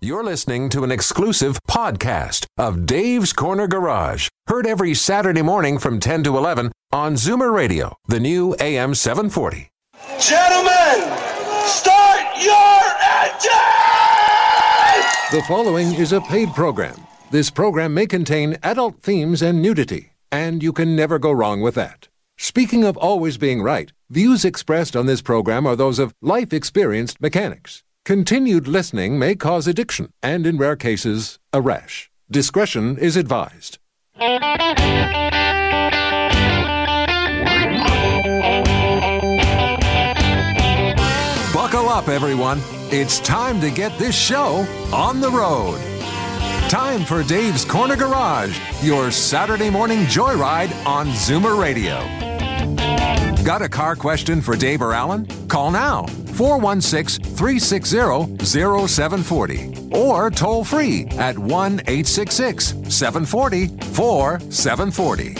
You're listening to an exclusive podcast of Dave's Corner Garage, heard every Saturday morning from 10 to 11 on Zoomer Radio, the new AM 740. Gentlemen, start your engine! The following is a paid program. This program may contain adult themes and nudity, and you can never go wrong with that. Speaking of always being right, views expressed on this program are those of life experienced mechanics. Continued listening may cause addiction and, in rare cases, a rash. Discretion is advised. Buckle up, everyone. It's time to get this show on the road. Time for Dave's Corner Garage, your Saturday morning joyride on Zoomer Radio. Got a car question for Dave or Alan? Call now 416 360 0740 or toll free at 1 866 740 4740.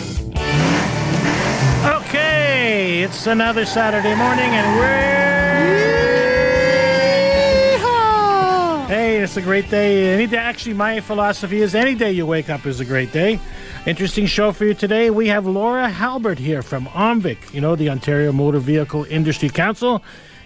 Okay, it's another Saturday morning, and we're. It's a great day. Any day, actually, my philosophy is any day you wake up is a great day. Interesting show for you today. We have Laura Halbert here from OMVIC, you know, the Ontario Motor Vehicle Industry Council.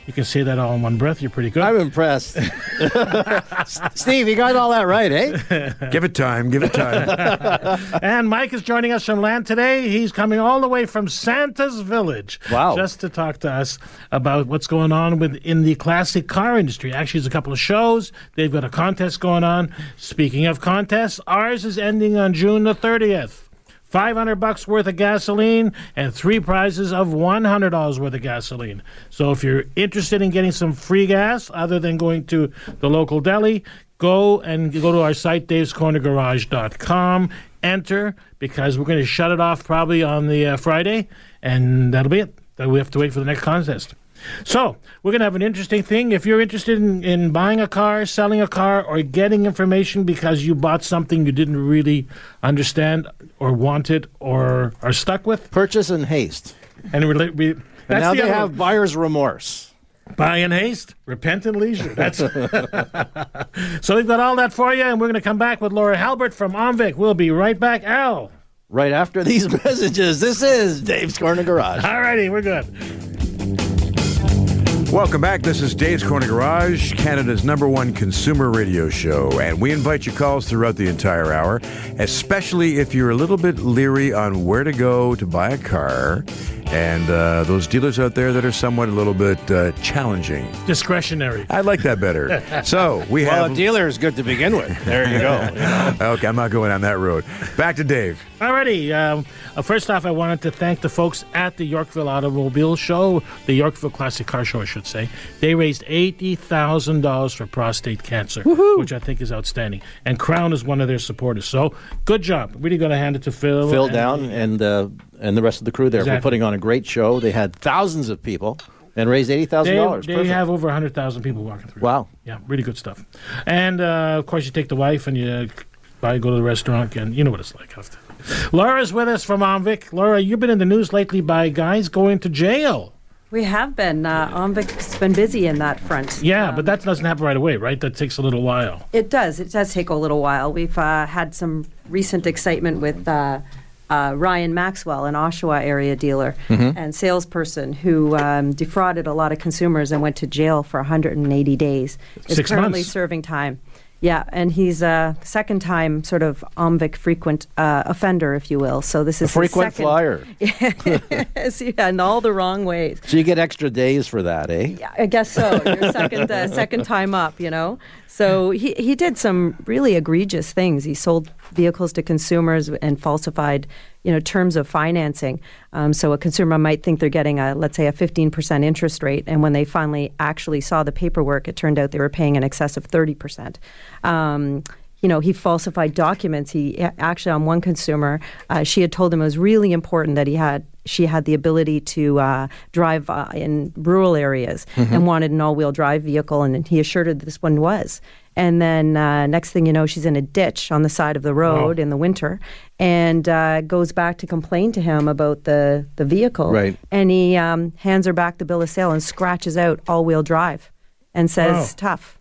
You can say that all in one breath. You're pretty good. I'm impressed. Steve, you got all that right, eh? Give it time. Give it time. and Mike is joining us from Lant today. He's coming all the way from Santa's Village. Wow. Just to talk to us about what's going on with in the classic car industry. Actually, there's a couple of shows. They've got a contest going on. Speaking of contests, ours is ending on June the 30th. 500 bucks worth of gasoline and three prizes of $100 worth of gasoline. So if you're interested in getting some free gas other than going to the local deli, go and go to our site davescornergarage.com, enter because we're going to shut it off probably on the uh, Friday and that'll be it. We have to wait for the next contest. So, we're going to have an interesting thing. If you're interested in, in buying a car, selling a car, or getting information because you bought something you didn't really understand or wanted or are stuck with, Purchase in haste. and we, we, And now the they other have buyer's remorse. buy in haste, repent in leisure. That's so we've got all that for you, and we're going to come back with Laura Halbert from Omvic. We'll be right back, Al. Right after these messages, this is Dave's Corner Garage. All righty, we're good. Welcome back. This is Dave's Corner Garage, Canada's number one consumer radio show. And we invite your calls throughout the entire hour, especially if you're a little bit leery on where to go to buy a car. And uh, those dealers out there that are somewhat a little bit uh, challenging. Discretionary. I like that better. So we have Well, a dealer is good to begin with. There you go. okay, I'm not going on that road. Back to Dave. Alrighty. Um, uh, first off, I wanted to thank the folks at the Yorkville Automobile Show, the Yorkville Classic Car Show, I should say. They raised eighty thousand dollars for prostate cancer, which I think is outstanding. And Crown is one of their supporters. So good job. Really going to hand it to Phil. Phil and- Down and uh, and the rest of the crew there Exactly. were putting on a great show. They had thousands of people and raised eighty thousand dollars. they have over hundred thousand people walking through. Wow. Yeah, really good stuff. And uh, of course, you take the wife and you buy, go to the restaurant, and you know what it's like after. Laura's with us from Omvic. Laura, you've been in the news lately by guys going to jail. We have been. Uh, Omvic's been busy in that front. Yeah, Um, but that doesn't happen right away, right? That takes a little while. It does. It does take a little while. We've uh, had some recent excitement with uh, uh, Ryan Maxwell, an Oshawa area dealer and salesperson who um, defrauded a lot of consumers and went to jail for 180 days. Is Six currently months. serving time. Yeah, and he's a second time sort of Omvic frequent uh, offender, if you will. So this is his frequent second- flyer. Yes, yeah, in all the wrong ways. So you get extra days for that, eh? Yeah, I guess so. Your second uh, second time up, you know. So he he did some really egregious things. He sold vehicles to consumers and falsified, you know, terms of financing. Um, so a consumer might think they're getting a let's say a fifteen percent interest rate, and when they finally actually saw the paperwork, it turned out they were paying in excess of thirty percent. Um, you know, he falsified documents. He actually, on one consumer, uh, she had told him it was really important that he had she had the ability to uh, drive uh, in rural areas and wanted an all-wheel drive vehicle, and he assured her that this one was. And then uh, next thing you know, she's in a ditch on the side of the road in the winter, and uh, goes back to complain to him about the the vehicle. Right. And he um, hands her back the bill of sale and scratches out all-wheel drive, and says tough.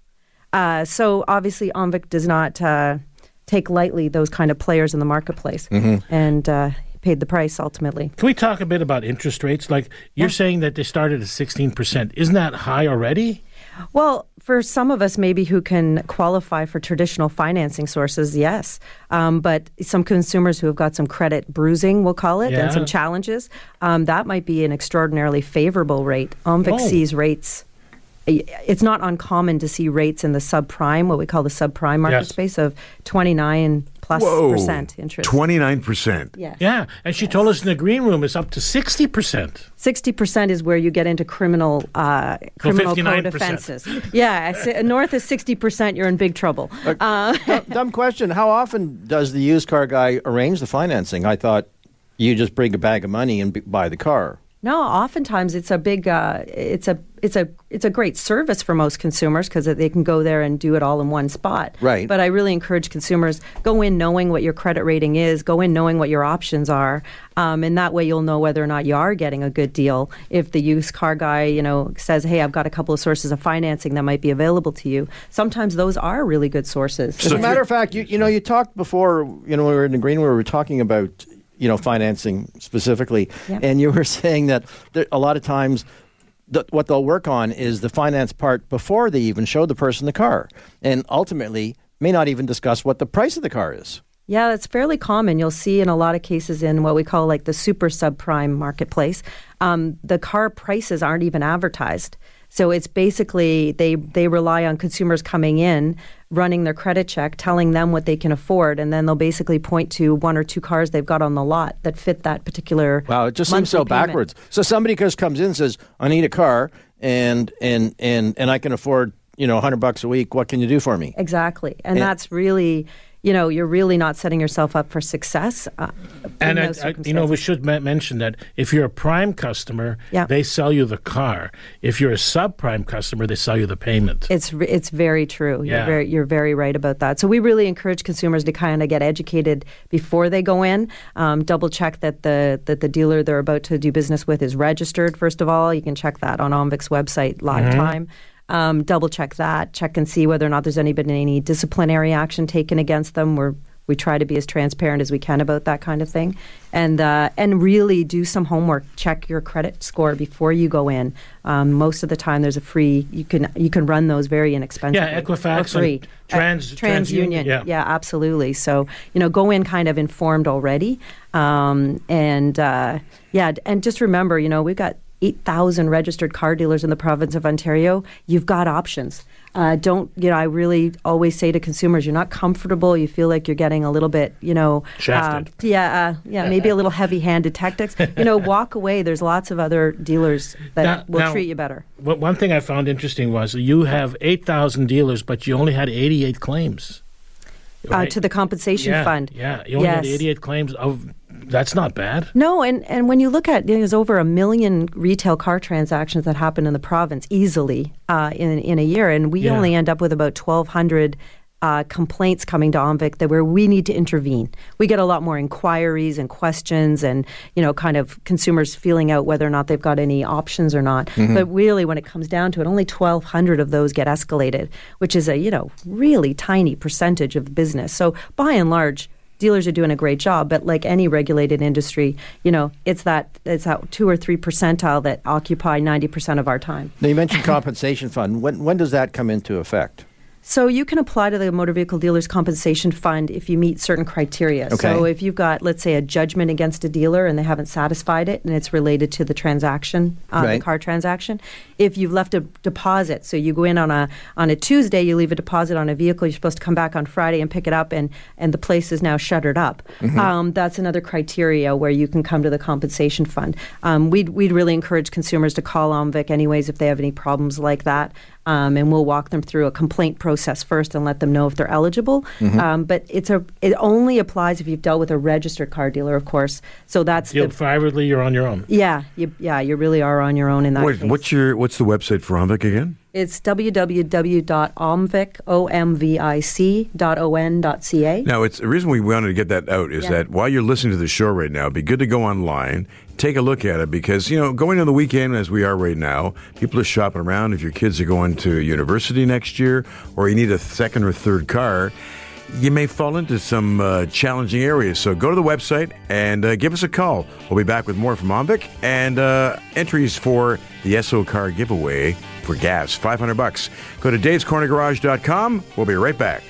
Uh, so obviously, Omvic does not uh, take lightly those kind of players in the marketplace, and uh, paid the price ultimately. Can we talk a bit about interest rates? Like you're saying that they started at 16%. Isn't that high already? Well, for some of us, maybe who can qualify for traditional financing sources, yes. Um, but some consumers who have got some credit bruising, we'll call it, Yeah. and some challenges, um, that might be an extraordinarily favorable rate. Omvic Oh. sees rates. It's not uncommon to see rates in the subprime, what we call the subprime market Yes. space, of 29 plus Whoa. percent interest. 29%. Yeah. Yeah. And she told us in the green room it's up to 60%. Sixty percent is where you get into criminal uh, criminal code offenses. Yeah, north is sixty percent, you're in big trouble. Uh, dumb, dumb question. How often does the used car guy arrange the financing? I thought you just bring a bag of money and b- buy the car. no, oftentimes it's a big, uh, it's a, it's a, it's a great service for most consumers because they can go there and do it all in one spot. Right. But I really encourage consumers go in knowing what your credit rating is, go in knowing what your options are, um, and that way you'll know whether or not you are getting a good deal. If the used car guy, you know, says, "Hey, I've got a couple of sources of financing that might be available to you," sometimes those are really good sources. As a matter of fact, you, you know, you talked before, you know, when we were in the green, room, we were talking about, you know, financing specifically, Yep. and you were saying that there, a lot of times what they'll work on is the finance part before they even show the person the car, and ultimately may not even discuss what the price of the car is. Yeah, that's fairly common. You'll see in a lot of cases in what we call like the super subprime marketplace, um, the car prices aren't even advertised. So it's basically they they rely on consumers coming in, running their credit check, telling them what they can afford, and then they'll basically point to one or two cars they've got on the lot that fit that particular. Wow, it just seems so payment. backwards. So somebody just comes in and says, "I need a car, and and and and I can afford, you know, hundred bucks a week. What can you do for me?" Exactly, and And- that's really, you know, you're really not setting yourself up for success. Uh, And I, I, you know, we should ma- mention that if you're a prime customer, Yeah. they sell you the car. If you're a subprime customer, they sell you the payment. It's it's very true. Yeah. You're very you're very right about that. So we really encourage consumers to kind of get educated before they go in. Um, double check that the that the dealer they're about to do business with is registered. First of all, you can check that on Omvic's website live Mm-hmm. time. Um, double check that. Check and see whether or not there's any been any disciplinary action taken against them. We're we try to be as transparent as we can about that kind of thing, and uh, and really do some homework. Check your credit score before you go in. Um, most of the time, there's a free. You can you can run those very inexpensively. Yeah, Equifax free. Trans- Uh, TransUnion, TransUnion. yeah. absolutely. So you know, go in kind of informed already, um, and uh, yeah, and just remember, you know, we've got. 8,000 registered car dealers in the province of Ontario. You've got options. Uh, don't, you know, I really always say to consumers, you're not comfortable, you feel like you're getting a little bit, you know, Shafted. uh, yeah, uh, yeah, maybe a little heavy handed tactics. You know, walk away. There's lots of other dealers that Now- will now- treat you better. One thing I found interesting was you have 8,000 dealers, but you only had 88 claims. Uh, Right? to the compensation yeah, fund. Yeah, you only had 88 claims. Of, that's not bad. No, and, and when you look at there's over a million retail car transactions that happen in the province easily uh, in in a year, and we Yeah. only end up with about twelve hundred. Uh, complaints coming to OMVIC that where we need to intervene. We get a lot more inquiries and questions, and you know, kind of consumers feeling out whether or not they've got any options or not. But really, when it comes down to it, only twelve hundred of those get escalated, which is a you know really tiny percentage of business. So by and large, dealers are doing a great job, but like any regulated industry, you know, it's that it's that two or three percentile that occupy ninety percent of our time. Now you mentioned compensation fund. When when does that come into effect? So you can apply to the Motor Vehicle Dealers Compensation Fund if you meet certain criteria. Okay. So if you've got, let's say, a judgment against a dealer and they haven't satisfied it, and it's related to the transaction, uh, Right. the car transaction. If you've left a deposit, so you go in on a on a Tuesday, you leave a deposit on a vehicle, you're supposed to come back on Friday and pick it up, and and the place is now shuttered up. Um, that's another criteria where you can come to the compensation fund. Um, we'd we'd really encourage consumers to call OMVIC anyways if they have any problems like that um, and we'll walk them through a complaint process first and let them know if they're eligible. Um, but it's a it only applies if you've dealt with a registered car dealer, of course. So that's Deal the privately, you're on your own. yeah you, yeah you really are on your own in that What, case. what's your what's the website for Omvic again? It's www.omvic.on.ca. Now, it's the reason we wanted to get that out is Yeah. that while you're listening to the show right now, it'd be good to go online, take a look at it because you know going on the weekend as we are right now, people are shopping around. If your kids are going to university next year, or you need a second or third car. You may fall into some uh, challenging areas, so go to the website and uh, give us a call. We'll be back with more from Omvic and uh, entries for the SO car giveaway for gas, 500 bucks. Go to davescornergarage.com. We'll be right back.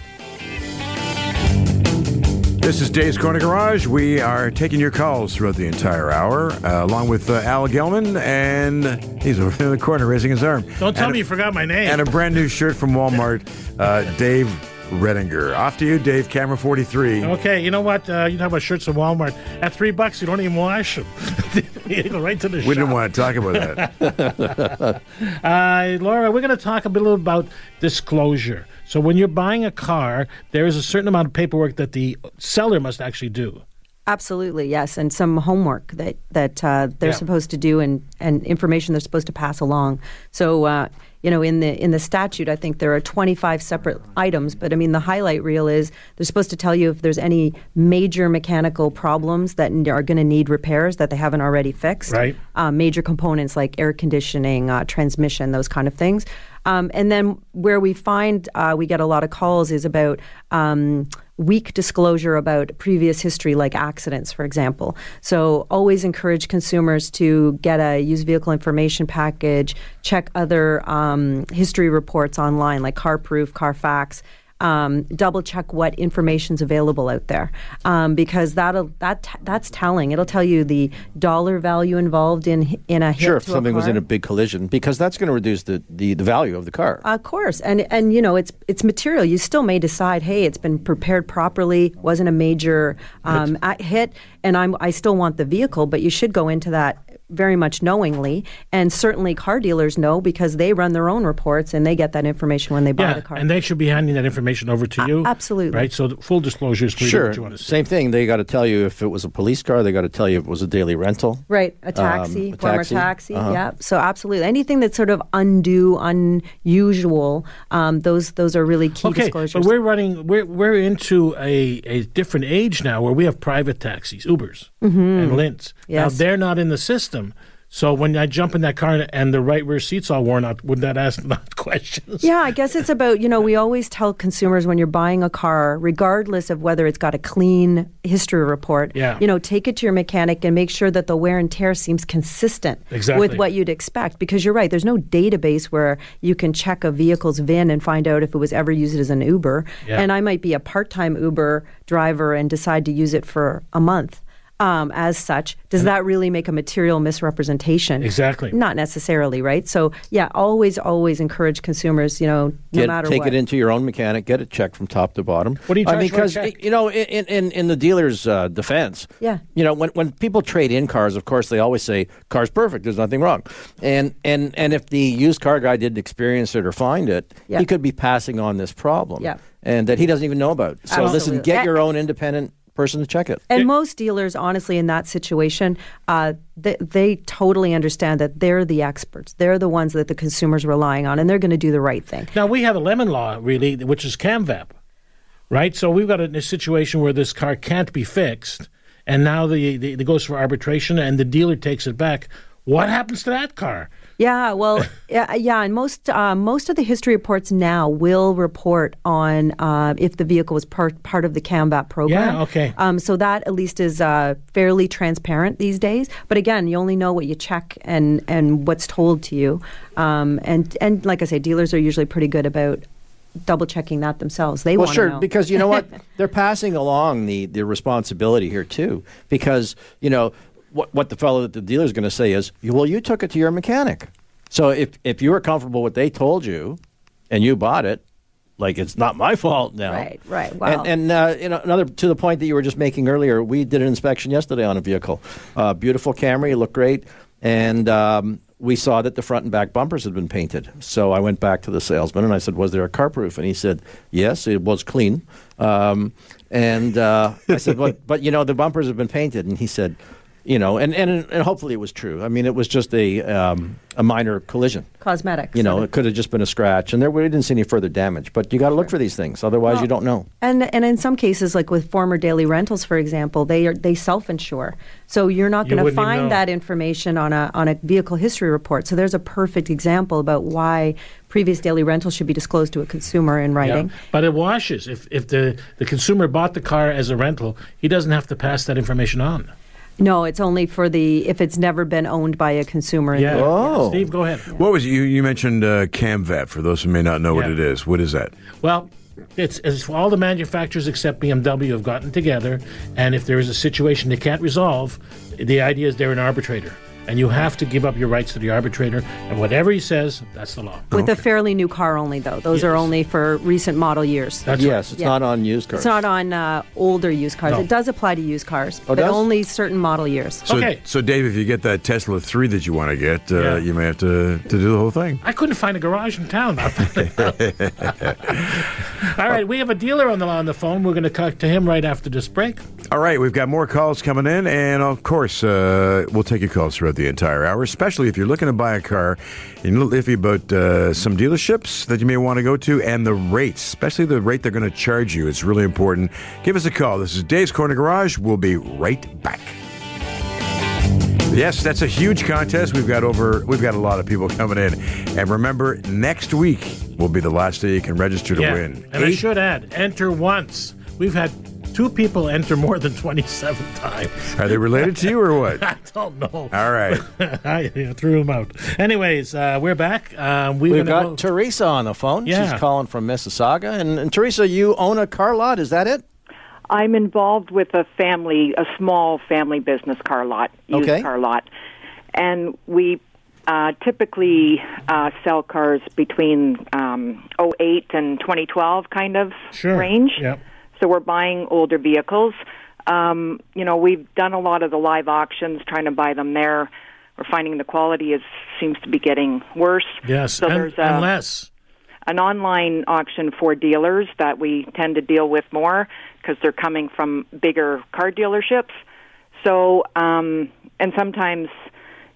This is Dave's Corner Garage. We are taking your calls throughout the entire hour, uh, along with uh, Al Gelman, and he's over there in the corner raising his arm. Don't tell And me a- you forgot my name. And a brand new shirt from Walmart, uh, Dave Redinger. Off to you, Dave. Camera 43. Okay, you know what? Uh, you talk about shirts at Walmart. At three bucks, you don't even wash them. you go right to the We shop. didn't want to talk about that. Uh, Laura, we're going to talk a little about disclosure. So, when you're buying a car, there is a certain amount of paperwork that the seller must actually do. Absolutely, yes, and some homework that that uh, they're Yeah. supposed to do, and, and information they're supposed to pass along. So, uh, you know, in the in the statute, I think there are 25 separate items, but I mean, the highlight reel is they're supposed to tell you if there's any major mechanical problems that are going to need repairs that they haven't already fixed. Right. Uh, major components like air conditioning, uh, transmission, those kind of things. Um, and then where we find uh, we get a lot of calls is about um, weak disclosure about previous history, like accidents, for example. So always encourage consumers to get a used vehicle information package, check other um, history reports online, like CarProof, Carfax. Um, double check what information's available out there um, because that'll that that's telling. It'll tell you the dollar value involved in in a hit Sure, if something was in a big collision, because that's going to reduce the, the, the value of the car. Of course, and and you know it's it's material. You still may decide, hey, it's been prepared properly, wasn't a major um, a- hit, and I'm I still want the vehicle. But you should go into that very much knowingly, and certainly car dealers know because they run their own reports and they get that information when they buy Yeah, the car. and they should be handing that information over to you. absolutely. Right? So, the full disclosure is Sure. what you want to say. Same thing. They got to tell you if it was a police car. They got to tell you if it was a daily rental. Right, a taxi, Um, a former taxi. taxi, Uh-huh. yeah. So absolutely, anything that's sort of undue, unusual, um, those those are really key Okay, disclosures. but we're running. We're we're into a, a different age now where we have private taxis, Ubers and Lyfts. Now Mm-hmm. They're not in the system. So when I jump in that car and the right rear seat's all worn out, wouldn't that ask not questions? Yeah, I guess it's about, you know, we always tell consumers when you're buying a car, regardless of whether it's got a clean history report, Yeah. you know, take it to your mechanic and make sure that the wear and tear seems consistent Exactly. with what you'd expect. Because you're right, there's no database where you can check a vehicle's VIN and find out if it was ever used as an Uber. Yeah. And I might be a part time Uber driver and decide to use it for a month. Um, as such, does that really make a material misrepresentation? Exactly. Not necessarily, right? So, yeah, always, always encourage consumers, you know, no Get, matter take what. it into your own mechanic. Get it checked from top to bottom. What do you I mean, for because check? you know, in, in in the dealer's uh, defense, Yeah. you know, when when people trade in cars, of course, they always say car's perfect. There's nothing wrong, and and and if the used car guy didn't experience it or find it, Yeah. he could be passing on this problem, Yeah. and that he doesn't even know about. So listen, get your own independent person to check it. And most dealers, honestly, in that situation, uh, they, they totally understand that they're the experts. They're the ones that the consumer's relying on, and they're going to do the right thing. Now we have a lemon law, really, which is CAMVAP, right? So we've got a, a situation where this car can't be fixed, and now the, the it goes for arbitration, and the dealer takes it back. What happens to that car? Yeah, well, yeah, yeah, and most uh, most of the history reports now will report on uh, if the vehicle was part part of the CAMVAP program. Yeah, okay. Um, so that at least is uh, fairly transparent these days. But again, you only know what you check and and what's told to you. Um, and and like I say, dealers are usually pretty good about double checking that themselves. They Well, sure, know. because you know what? They're passing along the, the responsibility here, too. Because, you know, what, what the fellow at the dealer is going to say is, well, you took it to your mechanic. So if, if you were comfortable with what they told you and you bought it, like it's not my fault now. Right, right. Wow. And, and uh, you know, another to the point that you were just making earlier, we did an inspection yesterday on a vehicle. Uh, beautiful Camry, looked great. And um, we saw that the front and back bumpers had been painted. So I went back to the salesman and I said, Was there a car proof? And he said, Yes, it was clean. Um, and uh, I said, but, but you know, the bumpers have been painted. And he said, you know, and, and and hopefully it was true. I mean, it was just a um, a minor collision. Cosmetic. You know, it could have just been a scratch, and there we didn't see any further damage. But you got to look for these things, otherwise you don't know. And and in some cases, like with former daily rentals, for example, they are they self insure, so you're not going to wouldn't even know. find that information on a on a vehicle history report. So there's a perfect example about why previous daily rentals should be disclosed to a consumer in Yeah. writing. But it washes. If if the, the consumer bought the car as a rental, he doesn't have to pass that information on. No, it's only for the if it's never been owned by a consumer. Yeah. the- Oh. Steve, go ahead. What was it? you? You mentioned uh, CAMVAP. For those who may not know what it is, what is that? Well, it's, it's all the manufacturers except BMW have gotten together, and if there is a situation they can't resolve, the idea is they're an arbitrator, and you have to give up your rights to the arbitrator, and whatever he says, that's the law. With a fairly new car only, though. Those are only for recent model years. That's yes, right. it's Yeah. not on used cars. It's not on uh, older used cars. No. It does apply to used cars, Oh, but does? only certain model years. So, Okay. So, Dave, if you get that Tesla 3 that you want to get, uh, Yeah. you may have to, to do the whole thing. I couldn't find a garage in town. All right, we have a dealer on the on the phone. We're going to talk to him right after this break. All right, we've got more calls coming in, and of course, uh, we'll take your calls throughout the entire hour, especially if you're looking to buy a car and you're a little iffy about uh, some dealerships that you may want to go to and the rates, especially the rate they're going to charge you. It's really important. Give us a call. This is Dave's Corner Garage. We'll be right back. Yes, that's a huge contest. We've got over we've got a lot of people coming in. And remember, next week will be the last day you can register to yeah, win. and I should add, enter once. We've had two people enter more than twenty-seven times. Are they related to you or what? I don't know. All right. I yeah, threw them out. Anyways, uh, we're back. Um, we're We've got go- Teresa on the phone. Yeah. She's calling from Mississauga. And, and Teresa, you own a car lot, is that it? I'm involved with a family, a small family business car lot, used Okay. car lot, and we uh, typically uh, sell cars between um, 08 and 2012 kind of Sure. range. Yep. So we're buying older vehicles. Um, you know, we've done a lot of the live auctions, trying to buy them there. We're finding the quality is seems to be getting worse. Yes, So and, there's a, unless an online auction for dealers that we tend to deal with more because they're coming from bigger car dealerships. So, um, and sometimes,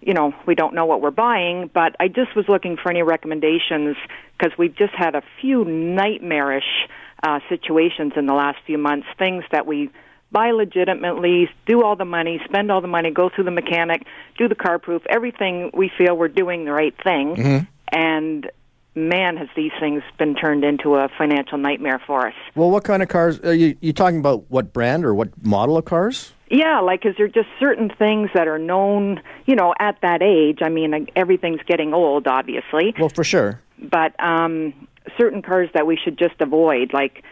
you know, we don't know what we're buying, but I just was looking for any recommendations because we've just had a few nightmarish uh, situations in the last few months, things that we buy legitimately, do all the money, spend all the money, go through the mechanic, do the car proof, everything we feel we're doing the right thing. And man, has these things been turned into a financial nightmare for us. Well, what kind of cars? Are you, you talking about what brand or what model of cars? Yeah, like, is there just certain things that are known, you know, at that age? I mean, everything's getting old, obviously, Well, for sure. but um, certain cars that we should just avoid, like,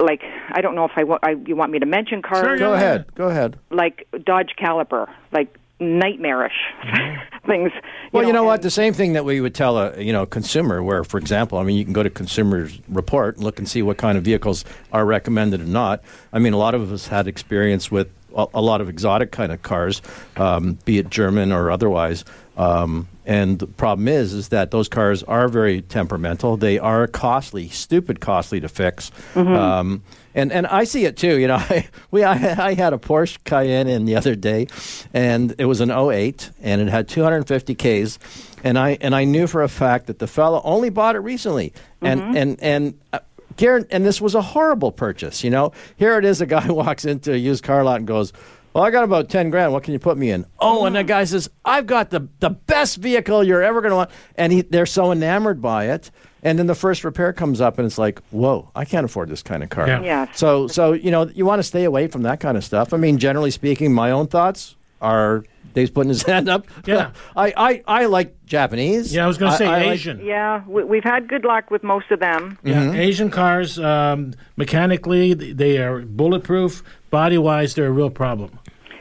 like I don't know if I, wa- I you want me to mention cars, Sure, Go ahead. Go ahead. like Dodge Caliber, like nightmarish mm-hmm. things. Well, you know, what? The same thing that we would tell a you know consumer, where, for example, I mean, you can go to Consumers Report and look and see what kind of vehicles are recommended and not. I mean, a lot of us had experience with a, lot of exotic kind of cars, um, be it German or otherwise. Um, and the problem is, is that those cars are very temperamental. They are costly, stupid costly to fix. Um, and and I see it too. You know, I, we I, I had a Porsche Cayenne in the other day, and it was an 08, and it had 250 Ks, and I and I knew for a fact that the fellow only bought it recently, and and and. Uh, Garen, and this was a horrible purchase. You know, here it is. A guy walks into a used car lot and goes, "Well, I got about ten grand. What can you put me in?" Oh, and the guy says, "I've got the the best vehicle you're ever going to want," and he, they're so enamored by it. And then the first repair comes up, and it's like, "Whoa, I can't afford this kind of car." Yeah. Yes. So, so you know, you want to stay away from that kind of stuff. I mean, generally speaking, my own thoughts are. Dave's putting his hand up. Yeah. I, I, I like Japanese. yeah, I was going to say I- I like- Asian. yeah, we, we've had good luck with most of them. Yeah, mm-hmm. Asian cars, um, mechanically, they are bulletproof. Body wise, they're a real problem.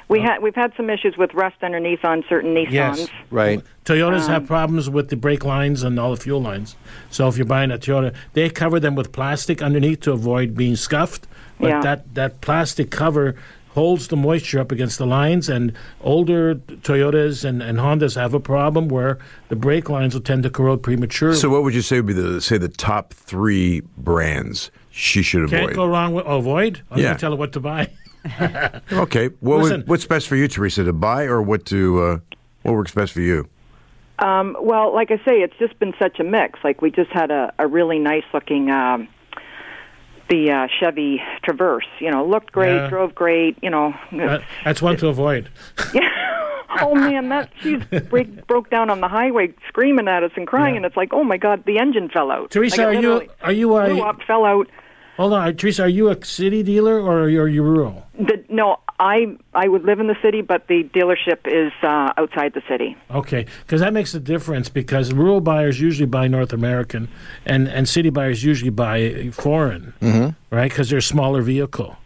We uh, had we've had some issues with rust underneath on certain Nissans. Yes. right. Toyotas have um, problems with the brake lines and all the fuel lines. So if you're buying a Toyota, they cover them with plastic underneath to avoid being scuffed. But Yeah. that, that plastic cover holds the moisture up against the lines. And older Toyotas and, and Hondas have a problem where the brake lines will tend to corrode prematurely. So, what would you say would be the say the top three brands she should avoid? Can't avoid? go wrong with avoid. I'm Yeah. going to tell her what to buy. Okay. What would- what's best for you, Teresa, to buy or what to uh, what works best for you? Um, well, like I say, it's just been such a mix. Like we just had a, a really nice looking um, the uh, Chevy Traverse. You know, looked great, Yeah. drove great. You know, Uh, that's one to avoid. yeah. oh man, that she break, broke down on the highway screaming at us and crying, Yeah. and it's like, oh my god, the engine fell out. Teresa, Like, are you are you blew a up, fell out. hold on, Teresa? Are you a city dealer or are you, are you rural? The, no, I I would live in the city, but the dealership is uh, outside the city. Okay, because that makes a difference. Because rural buyers usually buy North American, and and city buyers usually buy foreign, mm-hmm. right? Because they're a smaller vehicle.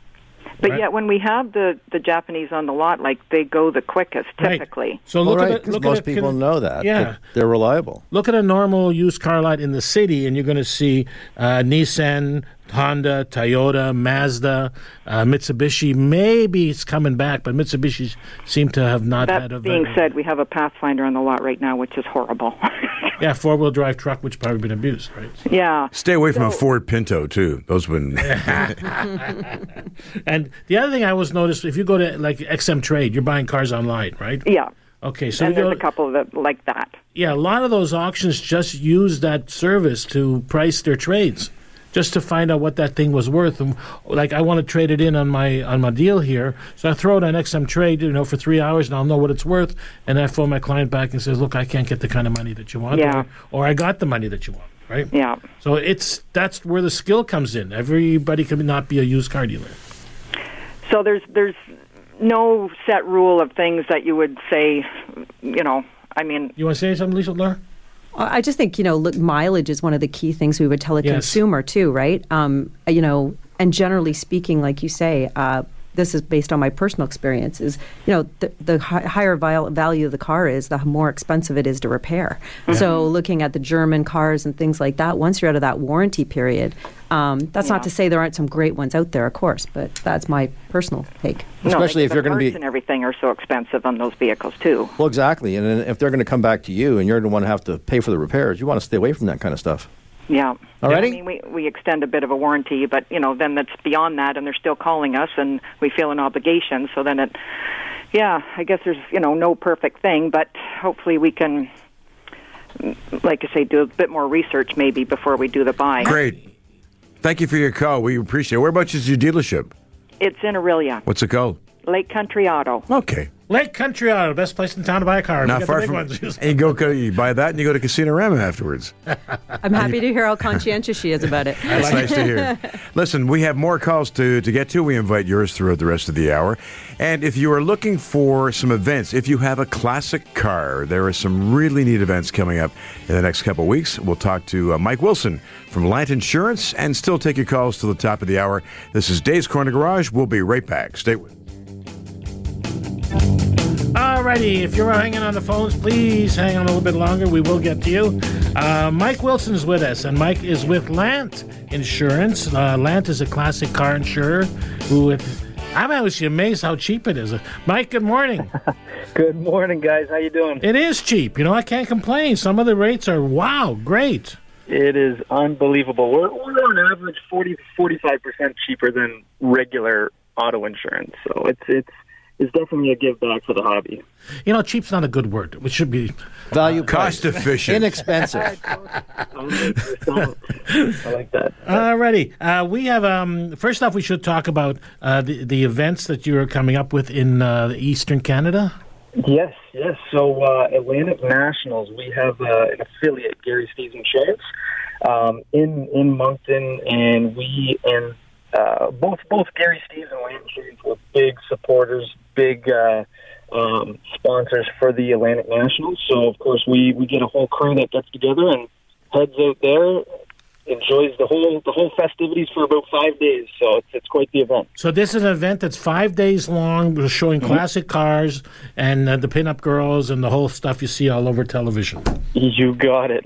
But Right. yet, when we have the the Japanese on the lot, like they go the quickest Right. typically. So Well, look right, at it. 'cause Look most at it, people know that. Yeah. that They're reliable. Look at a normal used car lot in the city, and you're going to see uh, Nissan, Honda, Toyota, Mazda, uh, Mitsubishi. Maybe it's coming back, but Mitsubishi seem to have not had a That being very- said, we have a Pathfinder on the lot right now, which is horrible. yeah, four wheel drive truck, which probably been abused, right? yeah. Stay away from a Ford Pinto too. Those been And the other thing I always noticed, if you go to like XM Trade, you're buying cars online, right? Yeah. Okay, so and there's go, a couple that like that. yeah, a lot of those auctions just use that service to price their trades, just to find out what that thing was worth. And like, I want to trade it in on my on my deal here, so I throw it on XM Trade, you know, for three hours, and I'll know what it's worth. And I phone my client back and says, "Look, I can't get the kind of money that you want, Yeah. or, or I got the money that you want." Right. Yeah. So it's that's where the skill comes in. Everybody can not be a used car dealer. So there's there's no set rule of things that you would say, you know. I mean, You want to say something, Lisa, Laura? I just think you know, look, mileage is one of the key things we would tell a Yes. consumer too, right? Um, you know, and generally speaking, like you say, uh, this is based on my personal experience. Is you know, the, the hi- higher val- value of the car is, the more expensive it is to repair. So, looking at the German cars and things like that, once you're out of that warranty period, um, that's not to say there aren't some great ones out there, of course, but that's my personal take. no, Especially like if you're gonna be- and everything are so expensive on those vehicles too. Well, exactly. And if they're going to come back to you and you're going to want to have to pay for the repairs, you want to stay away from that kind of stuff. Yeah. Alrighty. I mean, we we extend a bit of a warranty, but you know, then that's beyond that, and they're still calling us, and we feel an obligation. So then it, yeah, I guess there's you know no perfect thing, but hopefully we can, like I say, do a bit more research maybe before we do the buy. great. Thank you for your call. We appreciate it. Whereabouts is your dealership? It's in Orillia, What's it called? Lake Country Auto. Okay. Lake Country Auto, best place in town to buy a car. Not far the big from. ones. And you go, you buy that, and you go to Casino Rama afterwards. I'm happy to hear how conscientious she is about it. That's nice to hear. Listen, we have more calls to, to get to. We invite yours throughout the rest of the hour. And if you are looking for some events, if you have a classic car, there are some really neat events coming up in the next couple of weeks. We'll talk to uh, Mike Wilson from Lant Insurance and still take your calls till the top of the hour. This is Dave's Corner Garage. We'll be right back. Stay with Alrighty, if you're hanging on the phones, please hang on a little bit longer. We will get to you. Uh, Mike Wilson's with us, and Mike is with Lant Insurance. Uh, Lant is a classic car insurer who, I'm always amazed how cheap it is. Mike, good morning. Good morning, guys. How you doing? it is cheap. You know, I can't complain. Some of the rates are wow, great. It is unbelievable. We're, we're on average 40 45 percent cheaper than regular auto insurance. So it's it's it's definitely a give back for the hobby. You know, cheap's not a good word. It should be. Value Cost price. efficient. Inexpensive. I like that. Alrighty, uh, we have. Um, first off, we should talk about uh, the the events that you're coming up with in uh, Eastern Canada. Yes, yes. So uh, Atlantic Nationals, we have uh, an affiliate, Gary Steves Insurance, um, in in Moncton, and we and uh, both both Gary Steves and Lant Insurance were big supporters, big uh, um, sponsors for the Atlantic Nationals. So of course we we get a whole crew that gets together and heads out there. Enjoys the whole the whole festivities for about five days, so it's it's quite the event. So this is an event that's five days long. We're showing classic cars and uh, the pinup girls and the whole stuff you see all over television. You got it.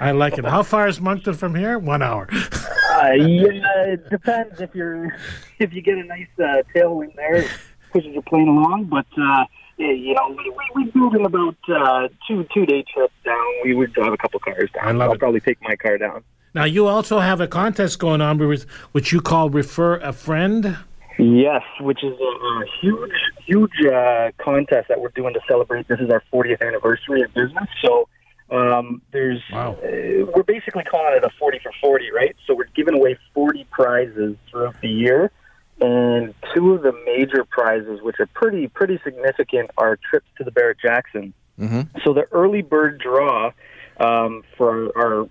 I like it. How far is Moncton from here? One hour. Uh, yeah, it depends if you're if you get a nice uh, tailwind there, it pushes your plane along. But uh, yeah, you know, we we, we do it in about uh, two two day trips down. We would drive a couple cars down. I love I'll probably take my car down. Now you also have a contest going on with which you call Refer a Friend. Yes, which is a, a huge, huge uh, contest that we're doing to celebrate. This is our 40th anniversary of business. So um, there's, Wow. uh, we're basically calling it a 40 for 40, right? So we're giving away 40 prizes throughout the year. And two of the major prizes, which are pretty, pretty significant, are trips to the Barrett Jackson. So the early bird draw um, for our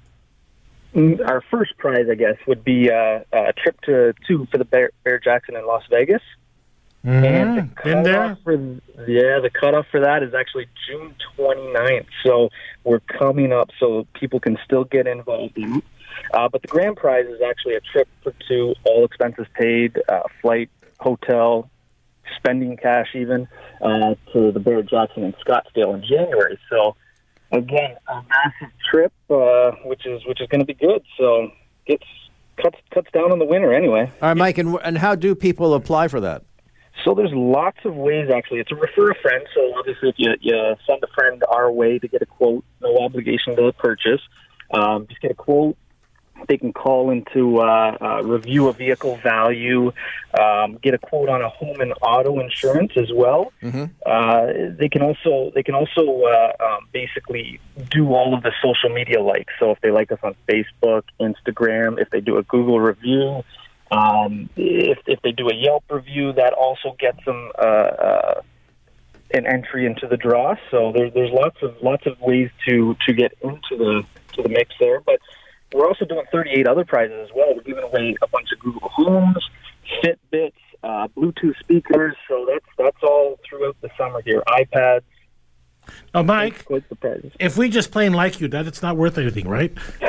our first prize, I guess, would be uh, a trip to two for the Bear, Bear Jackson in Las Vegas. And the. Been there? for yeah, the cutoff for that is actually June 29th. So we're coming up, so people can still get involved in it. Uh, but the grand prize is actually a trip for two, all expenses paid, uh, flight, hotel, spending cash, even uh, to the Bear Jackson in Scottsdale in January. So again, a massive trip, uh, which is which is going to be good. So gets cuts cuts down on the winter anyway. All right, Mike, and, and how do people apply for that? So there's lots of ways actually. It's a refer a friend. So obviously, if you, you send a friend our way to get a quote, no obligation to purchase. Um, just get a quote. They can call into uh, uh, review a vehicle value, um, get a quote on a home and auto insurance as well. Uh, they can also they can also uh, um, basically do all of the social media likes. So if they like us on Facebook, Instagram, if they do a Google review, um, if if they do a Yelp review, that also gets them uh, uh, an entry into the draw. So there's there's lots of lots of ways to to get into the to the mix there. But we're also doing 38 other prizes as well. We're giving away a bunch of Google Homes, Fitbits, uh, Bluetooth speakers. So that's that's all throughout the summer here. iPads. Oh, Mike, Quite if we just plain like you, that it's not worth anything, right?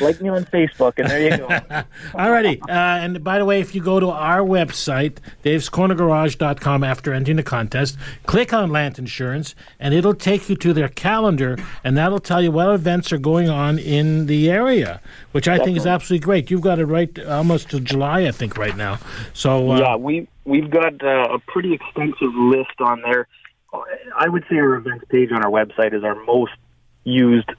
Like me on Facebook, and there you go. Alrighty. Uh, and by the way, if you go to our website, davescornergarage.com, after entering the contest, click on Lant Insurance, and it'll take you to their calendar, and that'll tell you what events are going on in the area, which I think is absolutely great. You've got it right almost to July, I think, right now. So, uh, yeah, we we've got uh, a pretty extensive list on there. I would say our events page on our website is our most used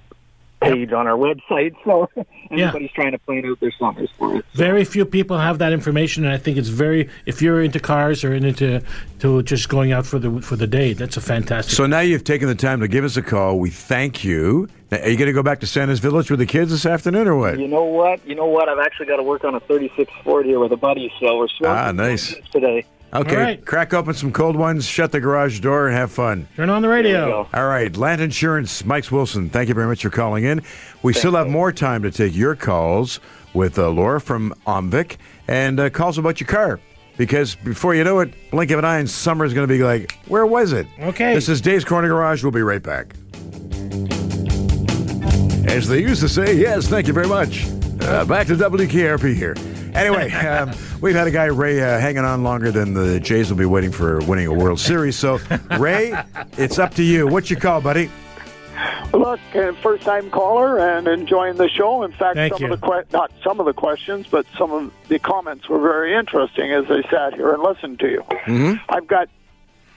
page on our website. So anybody's trying to plan out their summers for us. Very few people have that information, and I think it's very. If you're into cars or into to just going out for the for the day, that's a fantastic. So now you've taken the time to give us a call. We thank you. Now, Are you going to go back to Santa's Village with the kids this afternoon or what? You know what? You know what? I've actually got to work on a 36 Ford here with a buddy, so we're smoking Ah, nice. today. Okay, All right. crack open some cold ones, shut the garage door, and have fun. Turn on the radio. All right, Lant Insurance, Mike Wilson, thank you very much for calling in. We still have more time to take your calls with uh, Laura from Omvic and uh, calls about your car. Because before you know it, blink of an eye, and summer's going to be like, where was it? Okay. This is Dave's Corner Garage. We'll be right back. As they used to say, yes, thank you very much. Uh, back to WKRP here. Anyway, um, we've had a guy, Ray, uh, hanging on longer than the Jays will be waiting for winning a World Series. So, Ray, it's up to you. What's your call, buddy? Look, uh, first time caller and enjoying the show. In fact, Thank some you. of the que- not some of the questions, but some of the comments were very interesting as I sat here and listened to you. Mm-hmm. I've got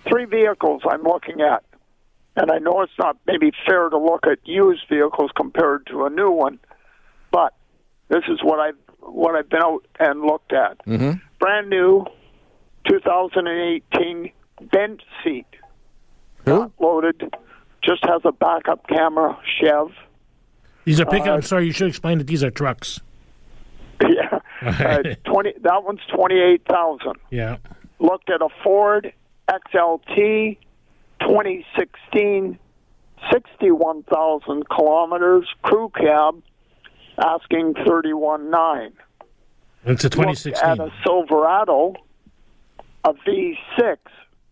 three vehicles I'm looking at, and I know it's not maybe fair to look at used vehicles compared to a new one, but this is what I've what I've been out and looked at. Mm-hmm. Brand new, 2018 bent seat, not loaded, just has a backup camera, Chev. These are pickup. Uh, I'm sorry, you should explain that these are trucks. Yeah, uh, twenty. That one's twenty-eight thousand. Yeah. Looked at a Ford XLT, 2016, 61,000 kilometers, crew cab, asking thirty-one nine. It's a Looked at 2016. a Silverado, a V6,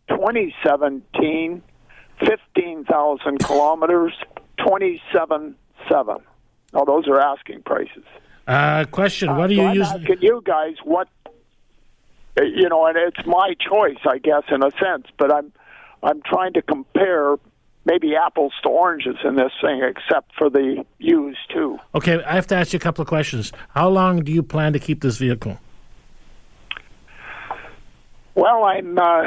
2017, 15,000 kilometers. Now those are asking prices. Uh, question: What do So you I'm use? asking you guys what uh, you know, and it's my choice, I guess, in a sense. But I'm I'm trying to compare maybe apples to oranges in this thing, except for the used too. Okay, I have to ask you a couple of questions. How long do you plan to keep this vehicle? Well, I'm uh,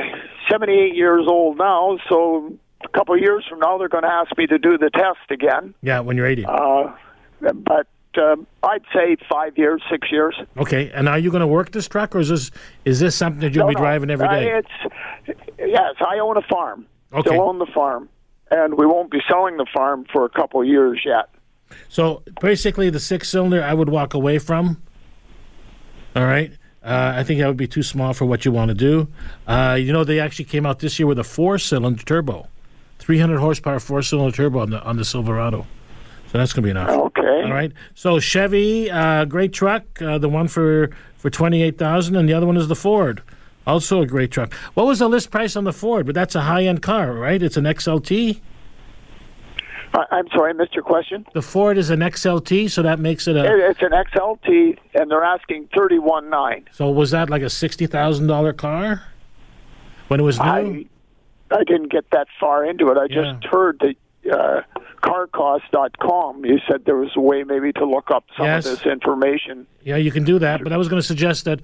78 years old now, so a couple of years from now they're going to ask me to do the test again. Yeah, when you're 80. Uh, but um, I'd say five years, six years. Okay, and are you going to work this truck, or is this is this something that you'll No, be driving every day? Uh, it's yes, I own a farm. Okay. Still own the farm, and we won't be selling the farm for a couple years yet. So basically, the six cylinder I would walk away from. All right. Uh, I think that would be too small for what you want to do. Uh, you know, they actually came out this year with a four cylinder turbo, 300 horsepower four cylinder turbo on the on the Silverado. So that's going to be enough. Okay. All right. So Chevy, uh, great truck. Uh, the one for for twenty eight thousand, and the other one is the Ford, also a great truck. What was the list price on the Ford? But that's a high end car, right? It's an XLT. I, I'm sorry, I missed your question. The Ford is an XLT, so that makes it a. It- It's an XLT, and they're asking thirty-one nine. So was that like a sixty thousand dollar car when it was new? I I didn't get that far into it. I Yeah. just heard that uh, CarCost.com. You said there was a way maybe to look up some Yes. of this information. yeah, you can do that. But I was going to suggest that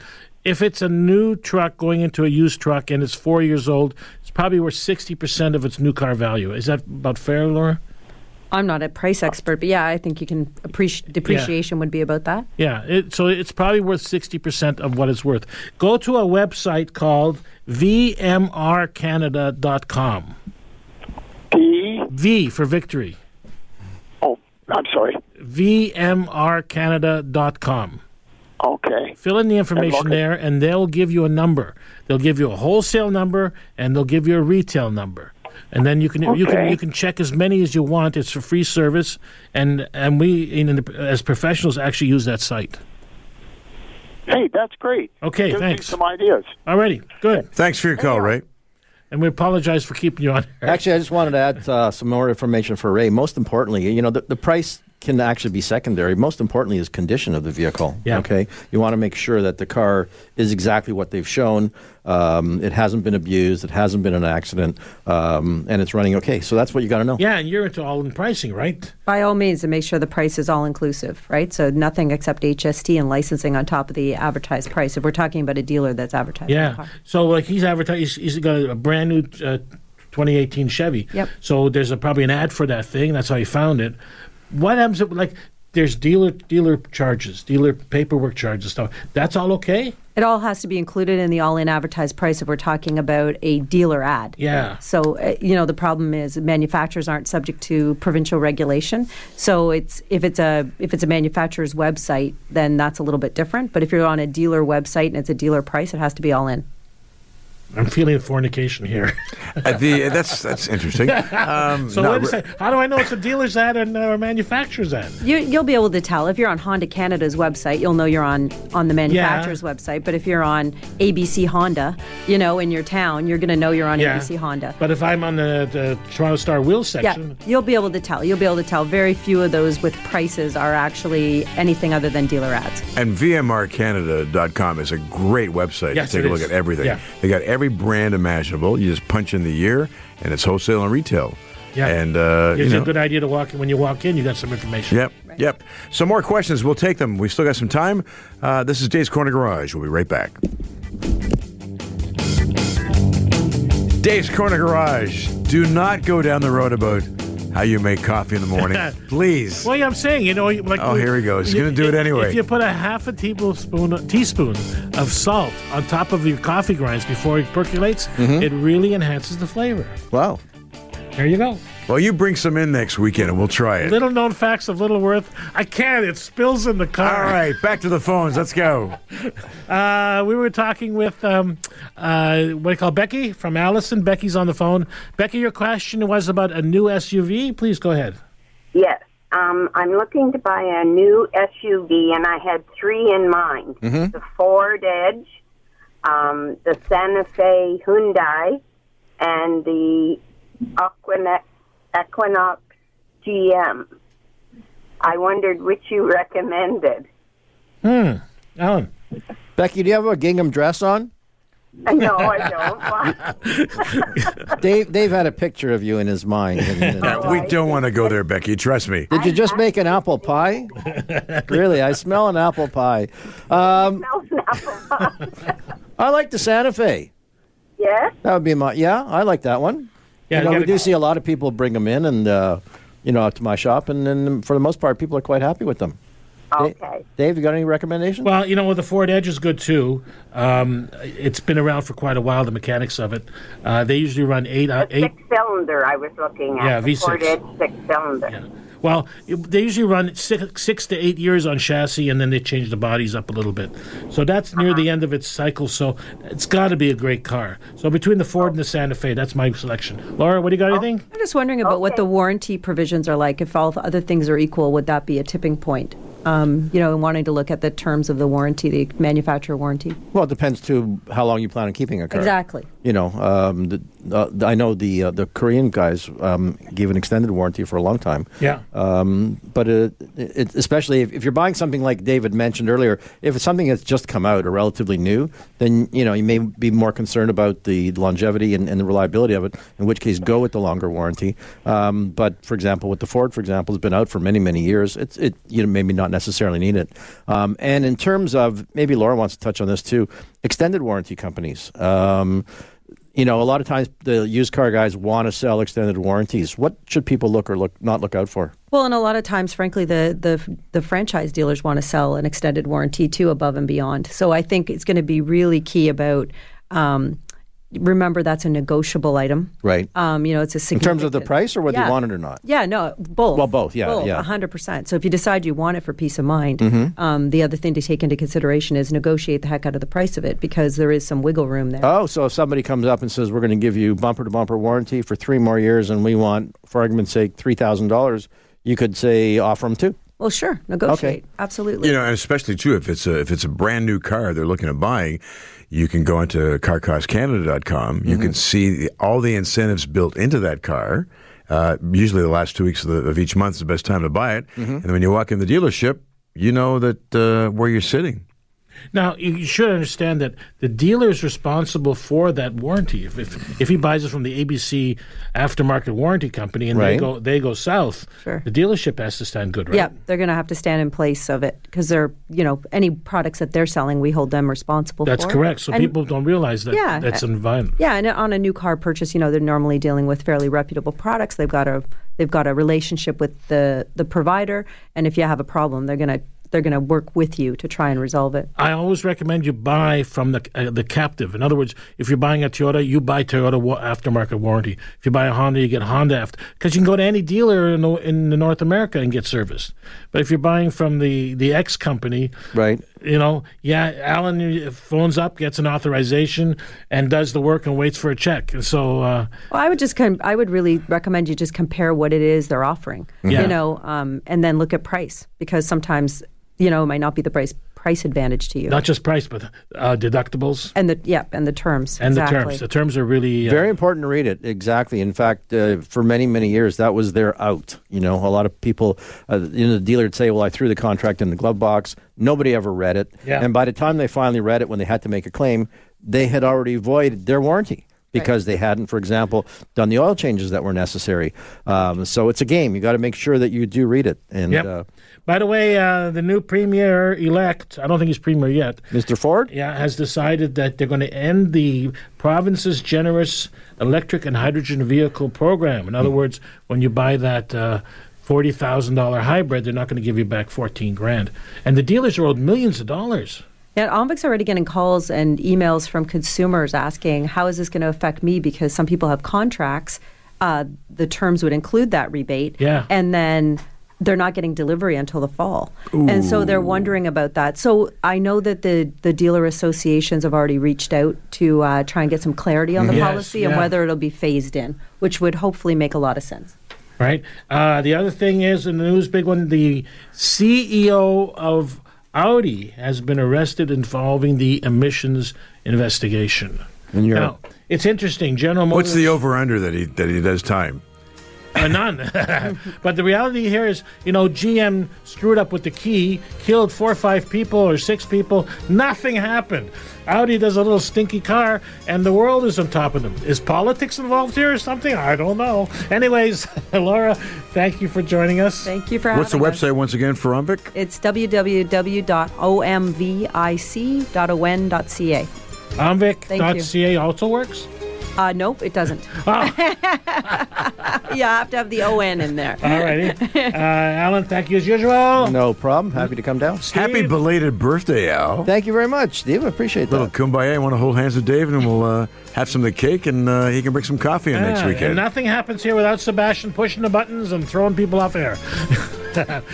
if it's a new truck going into a used truck and it's four years old, it's probably worth sixty percent of its new car value. Is that about fair, Laura? I'm not a price expert, but yeah, I think you can appreciate depreciation would be about that. Yeah, it, so it's probably worth 60% of what it's worth. Go to a website called vmrcanada.com. P. V for victory. Oh, I'm sorry. vmrcanada.com. Okay. Fill in the information look at- there, and they'll give you a number. They'll give you a wholesale number, and they'll give you a retail number. And then you can you can you can check as many as you want. It's a free service, and and we in the, as professionals actually use that site. Hey, that's great. Okay, Gives me thanks. some ideas. Alrighty, good. Thanks for your call, Ray. And we apologize for keeping you on. Actually, I just wanted to add uh, some more information for Ray. Most importantly, you know, the, the price can actually be secondary. Most importantly is condition of the vehicle. Yeah. Okay. You want to make sure that the car is exactly what they've shown. Um, it hasn't been abused. It hasn't been an accident, um, and it's running okay. So that's what you got to know. Yeah, and you're into all in pricing, right? By all means, and make sure the price is all inclusive, right? So nothing except HST and licensing on top of the advertised price. If we're talking about a dealer that's advertising the Yeah. car. So like he's advertising. He's, he's got a brand new uh, 2018 Chevy. Yep. So there's a, probably an ad for that thing. That's how he found it. What happens? If, like there's dealer dealer charges, dealer paperwork charges, stuff. That's all okay. It all has to be included in the all-in advertised price if we're talking about a dealer ad. Yeah. So uh, you know the problem is manufacturers aren't subject to provincial regulation. So it's if it's a if it's a manufacturer's website, then that's a little bit different. But if you're on a dealer website and it's a dealer price, it has to be all in. I'm feeling fornication here. Uh, the, that's that's interesting. Um, so no, wait a second. How do I know it's a dealer's ad and uh, a manufacturer's ad? You, you'll be able to tell if you're on Honda Canada's website. You'll know you're on on the manufacturer's website. But if you're on ABC Honda, you know, in your town, you're going to know you're on Yeah. ABC Honda. But if I'm on the, the Toronto Star Wheels section, Yeah, section, you'll be able to tell. You'll be able to tell. Very few of those with prices are actually anything other than dealer ads. And VMRCanada.com is a great website Yes, to take a look is. at everything. Yeah. They got every brand imaginable. You just punch in the year, and it's wholesale and retail. Yeah. And, uh, gives you know. a good idea to walk in. When you walk in, you got some information. Yep, yep. Some more questions. We'll take them. We still got some time. Uh, this is Dave's Corner Garage. We'll be right back. Dave's Corner Garage. Do not go down the road about how you make coffee in the morning. Please. Well, yeah, I'm saying, you know, like Oh, here he goes. He's gonna do it anyway. If you put a half a tablespoon, teaspoon of salt on top of your coffee grinds before it percolates, Mm-hmm. it really enhances the flavor. Wow. There you go. Well, you bring some in next weekend and we'll try it. Little known facts of Littleworth. I can't. It spills in the car. All right, back to the phones. Let's go. Uh, we were talking with um, uh, what do you call Becky from Alliston. Becky's on the phone. Becky, your question was about a new SUV. Please go ahead. Yes. Um, I'm looking to buy a new SUV, and I had three in mind the Ford Edge, um, the Santa Fe Hyundai, and the Equinox, Equinox GM. I wondered which you recommended. Hmm. Alan. Becky, do you have a gingham dress on? No, I don't. Dave, Dave had a picture of you in his mind. and- and- we don't want to go there, Becky. Trust me. Did you just make an apple pie? really, I smell an apple pie. Um, I like the Santa Fe. yes? That would be my yeah. I like that one. Yeah, you know, we gotta- do see a lot of people bring them in, and uh, you know, to my shop, and then for the most part, people are quite happy with them. Okay. Dave, you got any recommendations? Well, you know, well, the Ford Edge is good too. Um, it's been around for quite a while. The mechanics of it, uh, they usually run eight, uh, eight. Six cylinder, I was looking at. Yeah, V6. Ford Edge six cylinder. Well, it- they usually run six, six to eight years on chassis, and then they change the bodies up a little bit. So that's near the end of its cycle. So it's got to be a great car. So between the Ford and the Santa Fe, that's my selection. Laura, what do you got? Anything? I'm just wondering about what the warranty provisions are like. If all the other things are equal, would that be a tipping point? Um, you know, and wanting to look at the terms of the warranty, the manufacturer warranty. Well, it depends too how long you plan on keeping a car. Exactly. You know, um, the, uh, I know the uh, the Korean guys um, gave an extended warranty for a long time. Yeah. Um, but it, it, especially if, if you're buying something like David mentioned earlier, if it's something that's just come out or relatively new, then you know you may be more concerned about the longevity and, and the reliability of it. In which case, go with the longer warranty. Um, but for example, with the Ford, for example, has been out for many many years. It's it you know maybe not necessarily need it. Um, and in terms of maybe Laura wants to touch on this too, extended warranty companies. Um, you know, a lot of times the used car guys want to sell extended warranties. What should people look or look not look out for? Well, and a lot of times, frankly, the the the franchise dealers want to sell an extended warranty too, above and beyond. So I think it's going to be really key about. Um, remember, that's a negotiable item. Right. Um, you know, it's a In terms of the price or whether Yeah. you want it or not? Yeah, no, both. Well, both, yeah, yeah. hundred percent. So if you decide you want it for peace of mind, Mhm. um, the other thing to take into consideration is negotiate the heck out of the price of it because there is some wiggle room there. Oh, so if somebody comes up and says we're going to give you bumper to bumper warranty for three more years, and we want, for argument's sake, three thousand dollars, you could say offer them two. Well, sure, negotiate. Absolutely. You know, and especially too if it's a if it's a brand new car they're looking at buying, you can go into carcostcanada.com. You Mm-hmm. can see the, all the incentives built into that car. Uh, usually, the last two weeks of, the, of each month is the best time to buy it. Mm-hmm. And when you walk in the dealership, you know that uh, where you're sitting. Now you you should understand that the dealer is responsible for that warranty. If if, if he buys it from the ABC aftermarket warranty company and they Right. go they go south, Sure. the dealership has to stand good, right? Yeah, they're going to have to stand in place of it because they're, you know, any products that they're selling, we hold them responsible That's for. correct. So And- people don't realize that Yeah, that's an environment. Yeah, and on a new car purchase, you know, they're normally dealing with fairly reputable products. They've got a they've got a relationship with the the provider, and if you have a problem, they're gonna they're gonna work with you to try and resolve it. I always recommend you buy from the uh, the captive. In other words, if you're buying a Toyota, you buy Toyota wa- aftermarket warranty. If you buy a Honda, you get Honda after because you can go to any dealer in the, in the North America and get serviced. But if you're buying from the the X company, Right. You know, yeah, Alan phones up, gets an authorization, and does the work and waits for a check. And so, uh, Well, I would just com- I would really recommend you just compare what it is they're offering. Yeah. You know, um, and then look at price because sometimes you know it might not be the price price advantage to you. not just price, but uh, deductibles and the yeah, and the terms and exactly. the terms. The terms are really uh, Very important to read it. Exactly. In fact, uh, for many, many years, that was their out. You know, a lot of people, uh, you know, the dealer would say, well, I threw the contract in the glove box. Nobody ever read it. Yeah. And by the time they finally read it, when they had to make a claim, they had already voided their warranty because they hadn't, for example, done the oil changes that were necessary. Um, so it's a game. You got to make sure that you do read it. And Yep. uh, By the way, uh, the new premier elect, I don't think he's premier yet, Mr. Ford? yeah, has decided that they're going to end the province's generous electric and hydrogen vehicle program. In other words, when you buy that uh, $40,000 hybrid, they're not going to give you back 14 grand. And the dealers are owed millions of dollars. Yeah, Omvic's already getting calls and emails from consumers asking, how is this going to affect me? Because some people have contracts. Uh, the terms would include that rebate. Yeah. And then they're not getting delivery until the fall. And so they're wondering about that. So I know that the, the dealer associations have already reached out to uh, try and get some clarity on the Yes, policy and whether it'll be phased in, which would hopefully make a lot of sense. right? Uh, the other thing is in the news, big one: the CEO of Audi has been arrested involving the emissions investigation. In Europe. Now, it's interesting. General Motors. What's the over under that he that he does time? None. but the reality here is, you know, GM screwed up with the key, killed four or five people or six people. Nothing happened. Audi does a little stinky car, and the world is on top of them. Is politics involved here or something? I don't know. Anyways, Laura, thank you for joining us. Thank you for What's the having us. website once again for Omvic? It's www.omvic.on.ca. Thank Omvic.ca also works? Uh, nope, it doesn't. Oh. you have to have the O-N in there. All righty. Uh, Alan, thank you as usual. No problem. Happy to come down. Happy belated birthday, Al. Thank you very much, Steve. I appreciate that. Little that. kumbaya. I want to hold hands with Dave, and we'll uh, have some of the cake, and uh, he can bring some coffee in next weekend. And nothing happens here without Sebastian pushing the buttons and throwing people off air.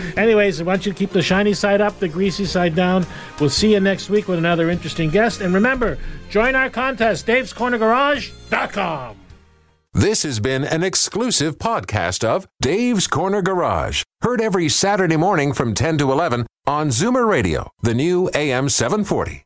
Anyways, I want you to keep the shiny side up, the greasy side down. We'll see you next week with another interesting guest. And remember, join our contest, davescornergarage.com. This has been an exclusive podcast of Dave's Corner Garage. Heard every Saturday morning from 10 to 11 on Zoomer Radio, the new AM 740.